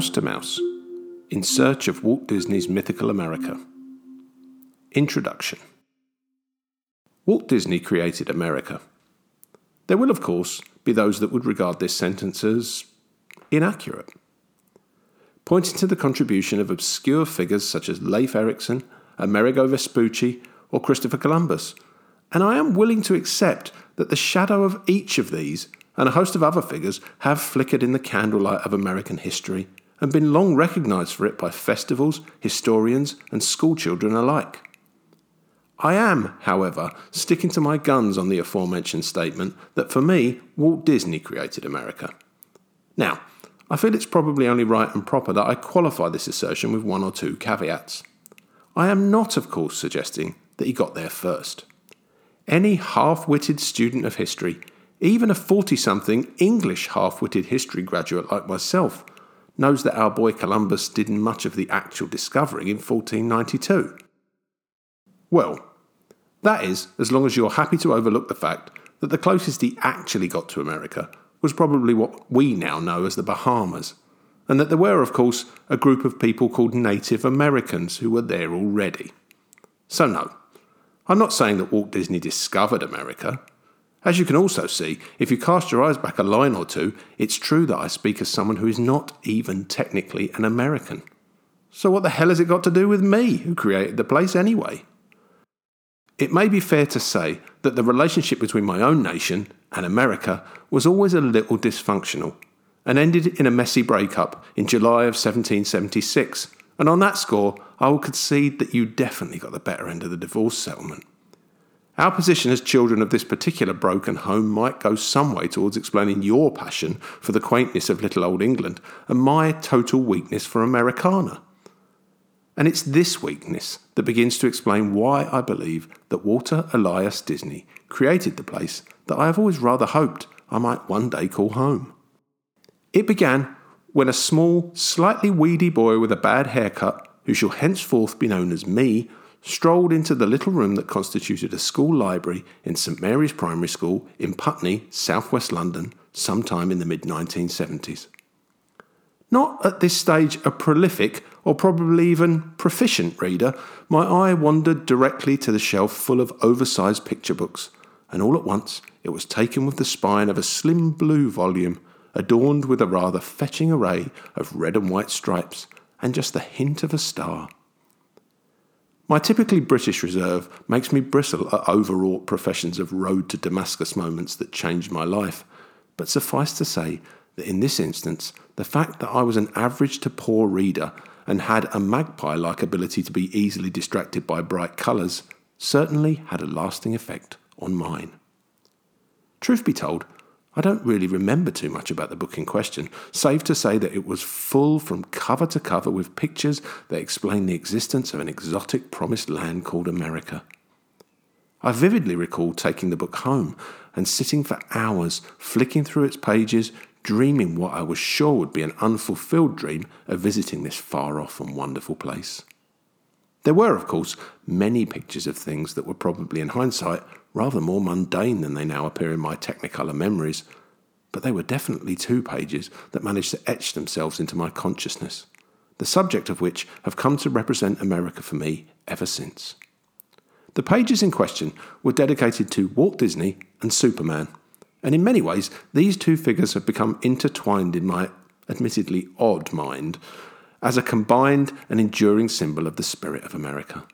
Mouse to Mouse in search of Walt Disney's mythical America. Introduction Walt Disney created America. There will, of course, be those that would regard this sentence as inaccurate, pointing to the contribution of obscure figures such as Leif Erikson, Amerigo Vespucci, or Christopher Columbus, and I am willing to accept that the shadow of each of these and a host of other figures have flickered in the candlelight of American history and been long recognised for it by festivals, historians, and schoolchildren alike. I am, however, sticking to my guns on the aforementioned statement that for me, Walt Disney created America. Now, I feel it's probably only right and proper that I qualify this assertion with one or two caveats. I am not, of course, suggesting that he got there first. Any half witted student of history even a 40 something English half witted history graduate like myself knows that our boy Columbus did much of the actual discovering in 1492. Well, that is, as long as you're happy to overlook the fact that the closest he actually got to America was probably what we now know as the Bahamas, and that there were, of course, a group of people called Native Americans who were there already. So, no, I'm not saying that Walt Disney discovered America. As you can also see, if you cast your eyes back a line or two, it's true that I speak as someone who is not even technically an American. So, what the hell has it got to do with me, who created the place anyway? It may be fair to say that the relationship between my own nation and America was always a little dysfunctional and ended in a messy breakup in July of 1776. And on that score, I will concede that you definitely got the better end of the divorce settlement. Our position as children of this particular broken home might go some way towards explaining your passion for the quaintness of little old England and my total weakness for Americana. And it's this weakness that begins to explain why I believe that Walter Elias Disney created the place that I have always rather hoped I might one day call home. It began when a small, slightly weedy boy with a bad haircut, who shall henceforth be known as me, strolled into the little room that constituted a school library in St Mary's Primary School in Putney, southwest London, sometime in the mid 1970s. Not at this stage a prolific or probably even proficient reader, my eye wandered directly to the shelf full of oversized picture books, and all at once it was taken with the spine of a slim blue volume adorned with a rather fetching array of red and white stripes and just the hint of a star. My typically British reserve makes me bristle at overwrought professions of road to Damascus moments that changed my life, but suffice to say that in this instance, the fact that I was an average to poor reader and had a magpie like ability to be easily distracted by bright colours certainly had a lasting effect on mine. Truth be told, I don't really remember too much about the book in question, save to say that it was full from cover to cover with pictures that explain the existence of an exotic promised land called America. I vividly recall taking the book home and sitting for hours flicking through its pages, dreaming what I was sure would be an unfulfilled dream of visiting this far off and wonderful place. There were, of course, many pictures of things that were probably, in hindsight, rather more mundane than they now appear in my Technicolor memories, but they were definitely two pages that managed to etch themselves into my consciousness, the subject of which have come to represent America for me ever since. The pages in question were dedicated to Walt Disney and Superman, and in many ways, these two figures have become intertwined in my admittedly odd mind as a combined and enduring symbol of the spirit of America.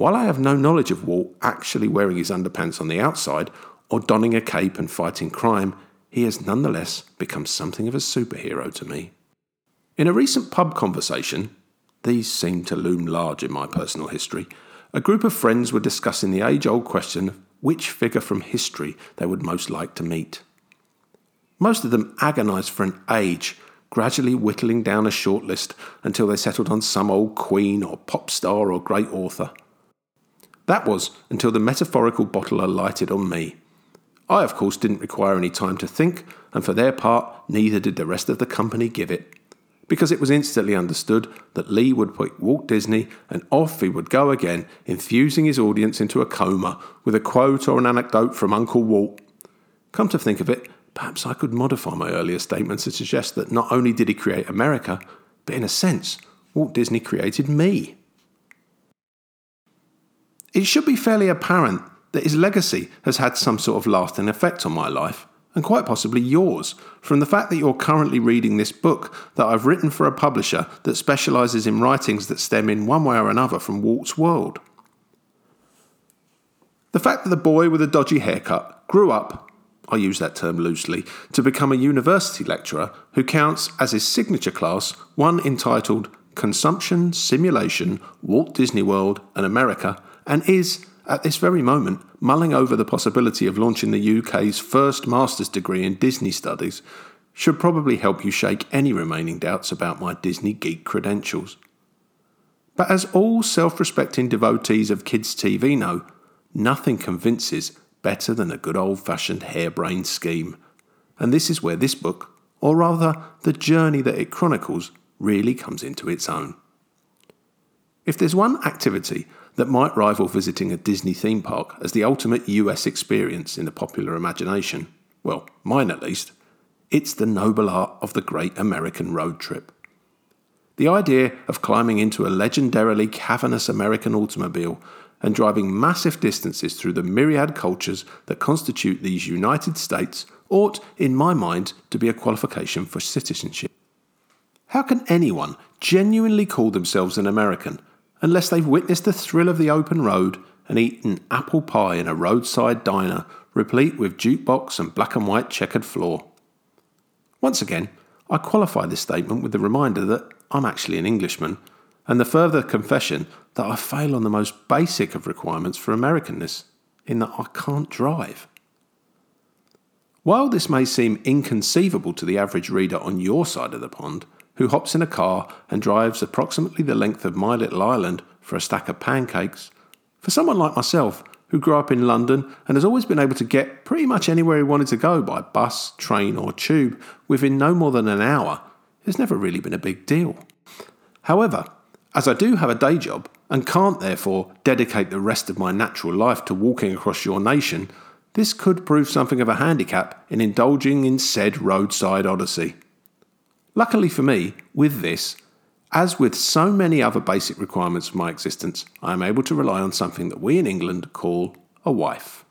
While I have no knowledge of Walt actually wearing his underpants on the outside or donning a cape and fighting crime, he has nonetheless become something of a superhero to me. In a recent pub conversation, these seem to loom large in my personal history, a group of friends were discussing the age old question of which figure from history they would most like to meet. Most of them agonised for an age, gradually whittling down a short list until they settled on some old queen or pop star or great author. That was until the metaphorical bottle alighted on me. I, of course, didn't require any time to think, and for their part, neither did the rest of the company give it. Because it was instantly understood that Lee would pick Walt Disney and off he would go again, infusing his audience into a coma with a quote or an anecdote from Uncle Walt. Come to think of it, perhaps I could modify my earlier statement to suggest that not only did he create America, but in a sense, Walt Disney created me. It should be fairly apparent that his legacy has had some sort of lasting effect on my life, and quite possibly yours, from the fact that you're currently reading this book that I've written for a publisher that specialises in writings that stem in one way or another from Walt's world. The fact that the boy with a dodgy haircut grew up, I use that term loosely, to become a university lecturer who counts as his signature class one entitled Consumption, Simulation, Walt Disney World and America, and is, at this very moment, mulling over the possibility of launching the UK's first master's degree in Disney studies, should probably help you shake any remaining doubts about my Disney geek credentials. But as all self respecting devotees of kids' TV know, Nothing convinces better than a good old fashioned harebrained scheme. And this is where this book, or rather the journey that it chronicles, really comes into its own. If there's one activity that might rival visiting a Disney theme park as the ultimate US experience in the popular imagination, well, mine at least, it's the noble art of the great American road trip. The idea of climbing into a legendarily cavernous American automobile and driving massive distances through the myriad cultures that constitute these United States ought, in my mind, to be a qualification for citizenship. How can anyone genuinely call themselves an American unless they've witnessed the thrill of the open road and eaten apple pie in a roadside diner replete with jukebox and black and white checkered floor? Once again, I qualify this statement with the reminder that I'm actually an Englishman and the further confession that I fail on the most basic of requirements for Americanness, in that I can't drive. While this may seem inconceivable to the average reader on your side of the pond, who hops in a car and drives approximately the length of my little island for a stack of pancakes, for someone like myself, who grew up in London and has always been able to get pretty much anywhere he wanted to go by bus, train, or tube within no more than an hour, has never really been a big deal. However, as I do have a day job and can't therefore dedicate the rest of my natural life to walking across your nation, this could prove something of a handicap in indulging in said roadside odyssey. Luckily for me, with this, as with so many other basic requirements of my existence, I am able to rely on something that we in England call a wife.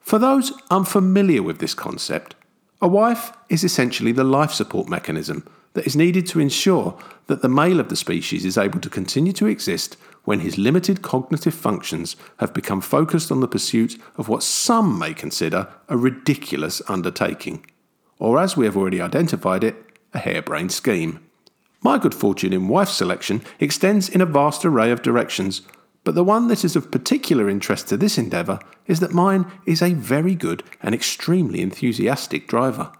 For those unfamiliar with this concept, a wife is essentially the life support mechanism that is needed to ensure that the male of the species is able to continue to exist when his limited cognitive functions have become focused on the pursuit of what some may consider a ridiculous undertaking, or as we have already identified it, a harebrained scheme. My good fortune in wife selection extends in a vast array of directions, but the one that is of particular interest to this endeavour is that mine is a very good and extremely enthusiastic driver.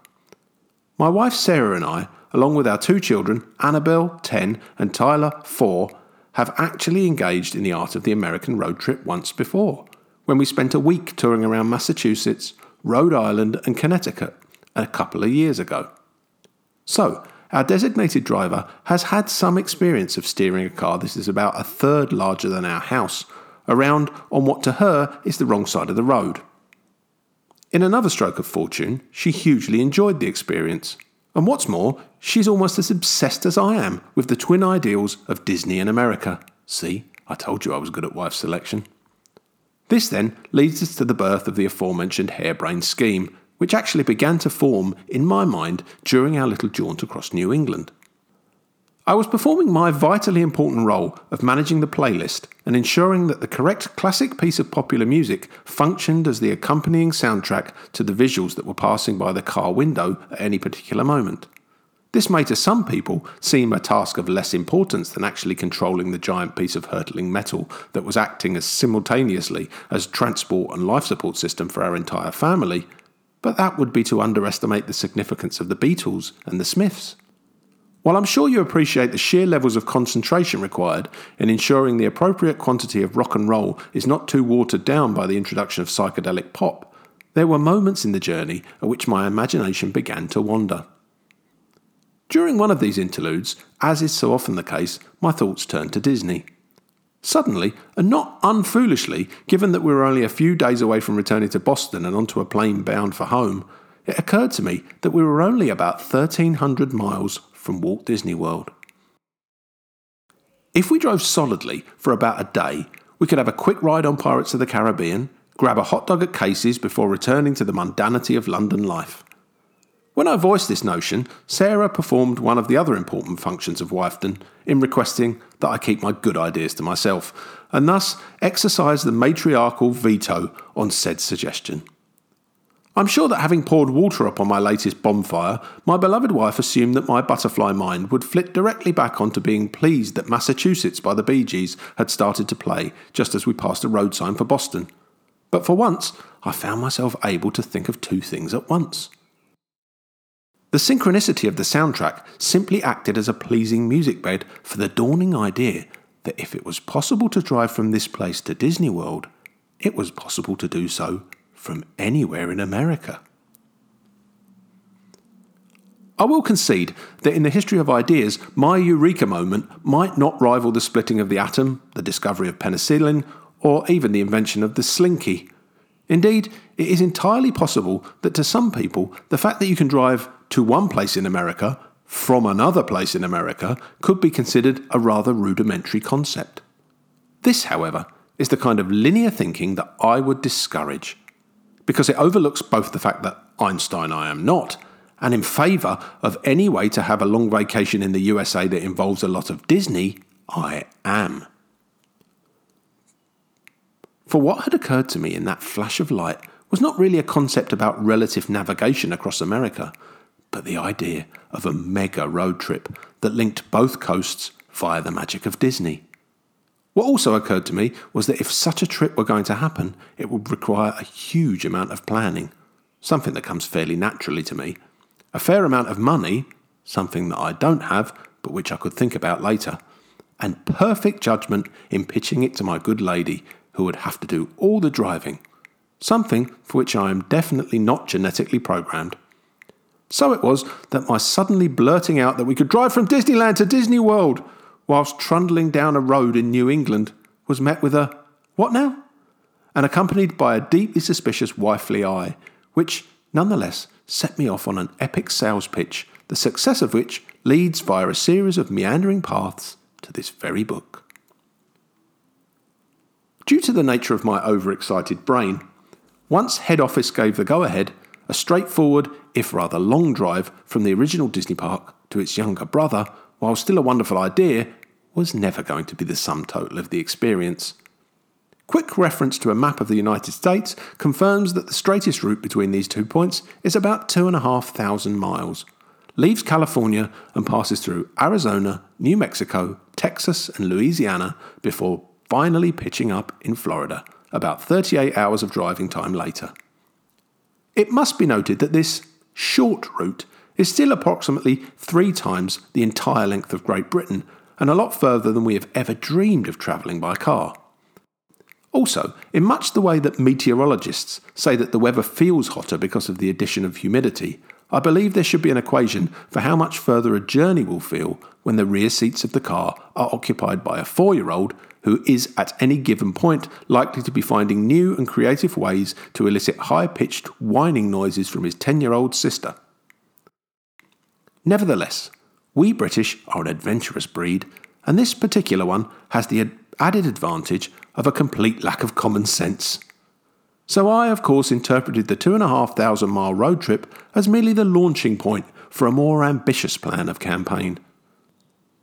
My wife Sarah and I along with our two children, Annabelle, 10, and Tyler, 4, have actually engaged in the art of the American road trip once before, when we spent a week touring around Massachusetts, Rhode Island, and Connecticut a couple of years ago. So, our designated driver has had some experience of steering a car this is about a third larger than our house around on what to her is the wrong side of the road. In another stroke of fortune, she hugely enjoyed the experience and what's more, she's almost as obsessed as I am with the twin ideals of Disney and America. See, I told you I was good at wife selection. This then leads us to the birth of the aforementioned harebrained scheme, which actually began to form in my mind during our little jaunt across New England. I was performing my vitally important role of managing the playlist and ensuring that the correct classic piece of popular music functioned as the accompanying soundtrack to the visuals that were passing by the car window at any particular moment. This may to some people seem a task of less importance than actually controlling the giant piece of hurtling metal that was acting as simultaneously as transport and life support system for our entire family, but that would be to underestimate the significance of the Beatles and the Smiths. While I'm sure you appreciate the sheer levels of concentration required in ensuring the appropriate quantity of rock and roll is not too watered down by the introduction of psychedelic pop, there were moments in the journey at which my imagination began to wander. During one of these interludes, as is so often the case, my thoughts turned to Disney. Suddenly, and not unfoolishly, given that we were only a few days away from returning to Boston and onto a plane bound for home, it occurred to me that we were only about 1,300 miles from Walt Disney World. If we drove solidly for about a day, we could have a quick ride on Pirates of the Caribbean, grab a hot dog at Casey's before returning to the mundanity of London life. When I voiced this notion, Sarah performed one of the other important functions of wifedom in requesting that I keep my good ideas to myself, and thus exercise the matriarchal veto on said suggestion. I'm sure that having poured water upon my latest bonfire, my beloved wife assumed that my butterfly mind would flit directly back onto being pleased that Massachusetts by the Bee Gees had started to play just as we passed a road sign for Boston. But for once, I found myself able to think of two things at once. The synchronicity of the soundtrack simply acted as a pleasing music bed for the dawning idea that if it was possible to drive from this place to Disney World, it was possible to do so from anywhere in America. I will concede that in the history of ideas, my eureka moment might not rival the splitting of the atom, the discovery of penicillin, or even the invention of the slinky. Indeed, it is entirely possible that to some people, the fact that you can drive to one place in America from another place in America could be considered a rather rudimentary concept. This, however, is the kind of linear thinking that I would discourage because it overlooks both the fact that Einstein I am not, and in favour of any way to have a long vacation in the USA that involves a lot of Disney, I am. For what had occurred to me in that flash of light was not really a concept about relative navigation across America, but the idea of a mega road trip that linked both coasts via the magic of Disney. What also occurred to me was that if such a trip were going to happen, it would require a huge amount of planning, something that comes fairly naturally to me, a fair amount of money, something that I don't have, but which I could think about later, and perfect judgment in pitching it to my good lady, who would have to do all the driving, something for which I am definitely not genetically programmed. So it was that my suddenly blurting out that we could drive from Disneyland to Disney World whilst trundling down a road in New England, was met with a, What now? and accompanied by a deeply suspicious wifely eye, which nonetheless set me off on an epic sales pitch, the success of which leads via a series of meandering paths to this very book. Due to the nature of my overexcited brain, once head office gave the go ahead, a straightforward, if rather long drive from the original Disney park to its younger brother while still a wonderful idea, was never going to be the sum total of the experience. Quick reference to a map of the United States confirms that the straightest route between these two points is about 2,500 miles, leaves California and passes through Arizona, New Mexico, Texas, and Louisiana before finally pitching up in Florida, about 38 hours of driving time later. It must be noted that this short route is still approximately three times the entire length of Great Britain and a lot further than we have ever dreamed of travelling by car. Also, in much the way that meteorologists say that the weather feels hotter because of the addition of humidity, I believe there should be an equation for how much further a journey will feel when the rear seats of the car are occupied by a four year old who is at any given point likely to be finding new and creative ways to elicit high pitched whining noises from his 10 year old sister. Nevertheless, we British are an adventurous breed, and this particular one has the added advantage of a complete lack of common sense. So I, of course, interpreted the two and a half thousand mile road trip as merely the launching point for a more ambitious plan of campaign.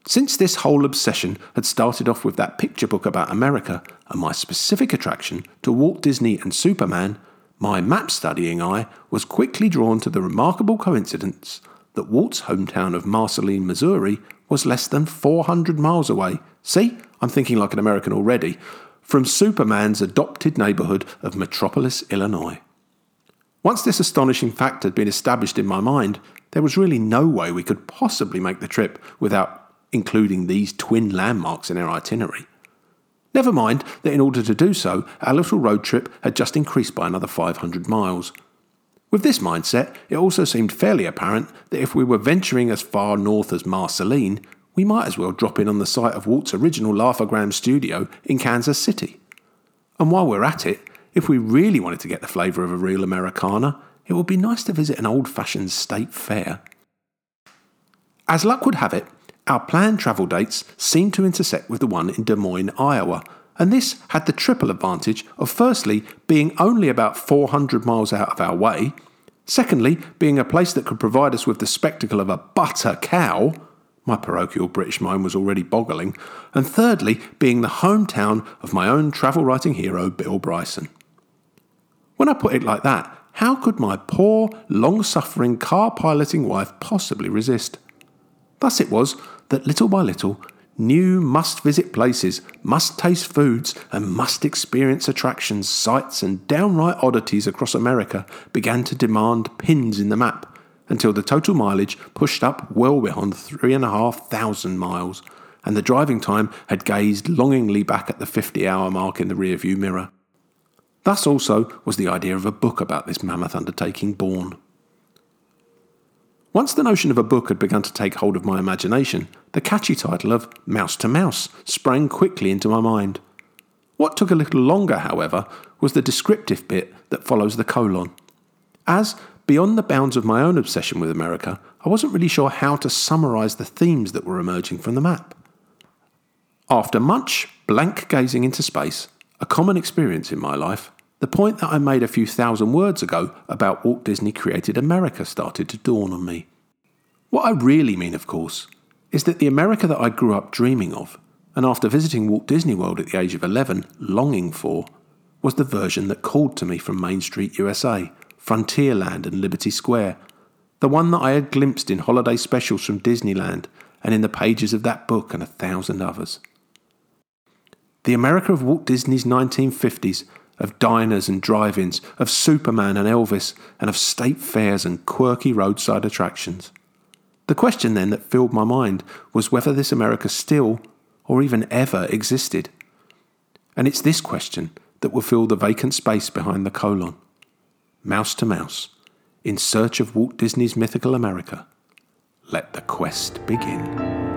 Since this whole obsession had started off with that picture book about America and my specific attraction to Walt Disney and Superman, my map studying eye was quickly drawn to the remarkable coincidence that Walt's hometown of Marceline, Missouri, was less than 400 miles away. See, I'm thinking like an American already. From Superman's adopted neighbourhood of Metropolis, Illinois. Once this astonishing fact had been established in my mind, there was really no way we could possibly make the trip without including these twin landmarks in our itinerary. Never mind that in order to do so, our little road trip had just increased by another 500 miles. With this mindset, it also seemed fairly apparent that if we were venturing as far north as Marceline, we might as well drop in on the site of Walt's original Laugh-O-Gram studio in Kansas City. And while we're at it, if we really wanted to get the flavour of a real Americana, it would be nice to visit an old fashioned state fair. As luck would have it, our planned travel dates seemed to intersect with the one in Des Moines, Iowa, and this had the triple advantage of firstly being only about 400 miles out of our way, secondly, being a place that could provide us with the spectacle of a butter cow. My parochial British mind was already boggling. And thirdly, being the hometown of my own travel writing hero, Bill Bryson. When I put it like that, how could my poor, long suffering car piloting wife possibly resist? Thus it was that little by little, new must visit places, must taste foods, and must experience attractions, sights, and downright oddities across America began to demand pins in the map until the total mileage pushed up well beyond three and a half thousand miles, and the driving time had gazed longingly back at the 50 hour mark in the rearview mirror. Thus also was the idea of a book about this mammoth undertaking born. Once the notion of a book had begun to take hold of my imagination, the catchy title of Mouse to Mouse sprang quickly into my mind. What took a little longer, however, was the descriptive bit that follows the colon. As, beyond the bounds of my own obsession with America, I wasn't really sure how to summarise the themes that were emerging from the map. After much blank gazing into space, a common experience in my life, the point that I made a few thousand words ago about Walt Disney created America started to dawn on me. What I really mean, of course, is that the America that I grew up dreaming of, and after visiting Walt Disney World at the age of 11, longing for, was the version that called to me from Main Street, USA, Frontierland, and Liberty Square, the one that I had glimpsed in holiday specials from Disneyland and in the pages of that book and a thousand others. The America of Walt Disney's 1950s of diners and drive ins, of Superman and Elvis, and of state fairs and quirky roadside attractions. The question then that filled my mind was whether this America still, or even ever, existed. And it's this question that will fill the vacant space behind the colon. Mouse to mouse, in search of Walt Disney's mythical America. Let the quest begin.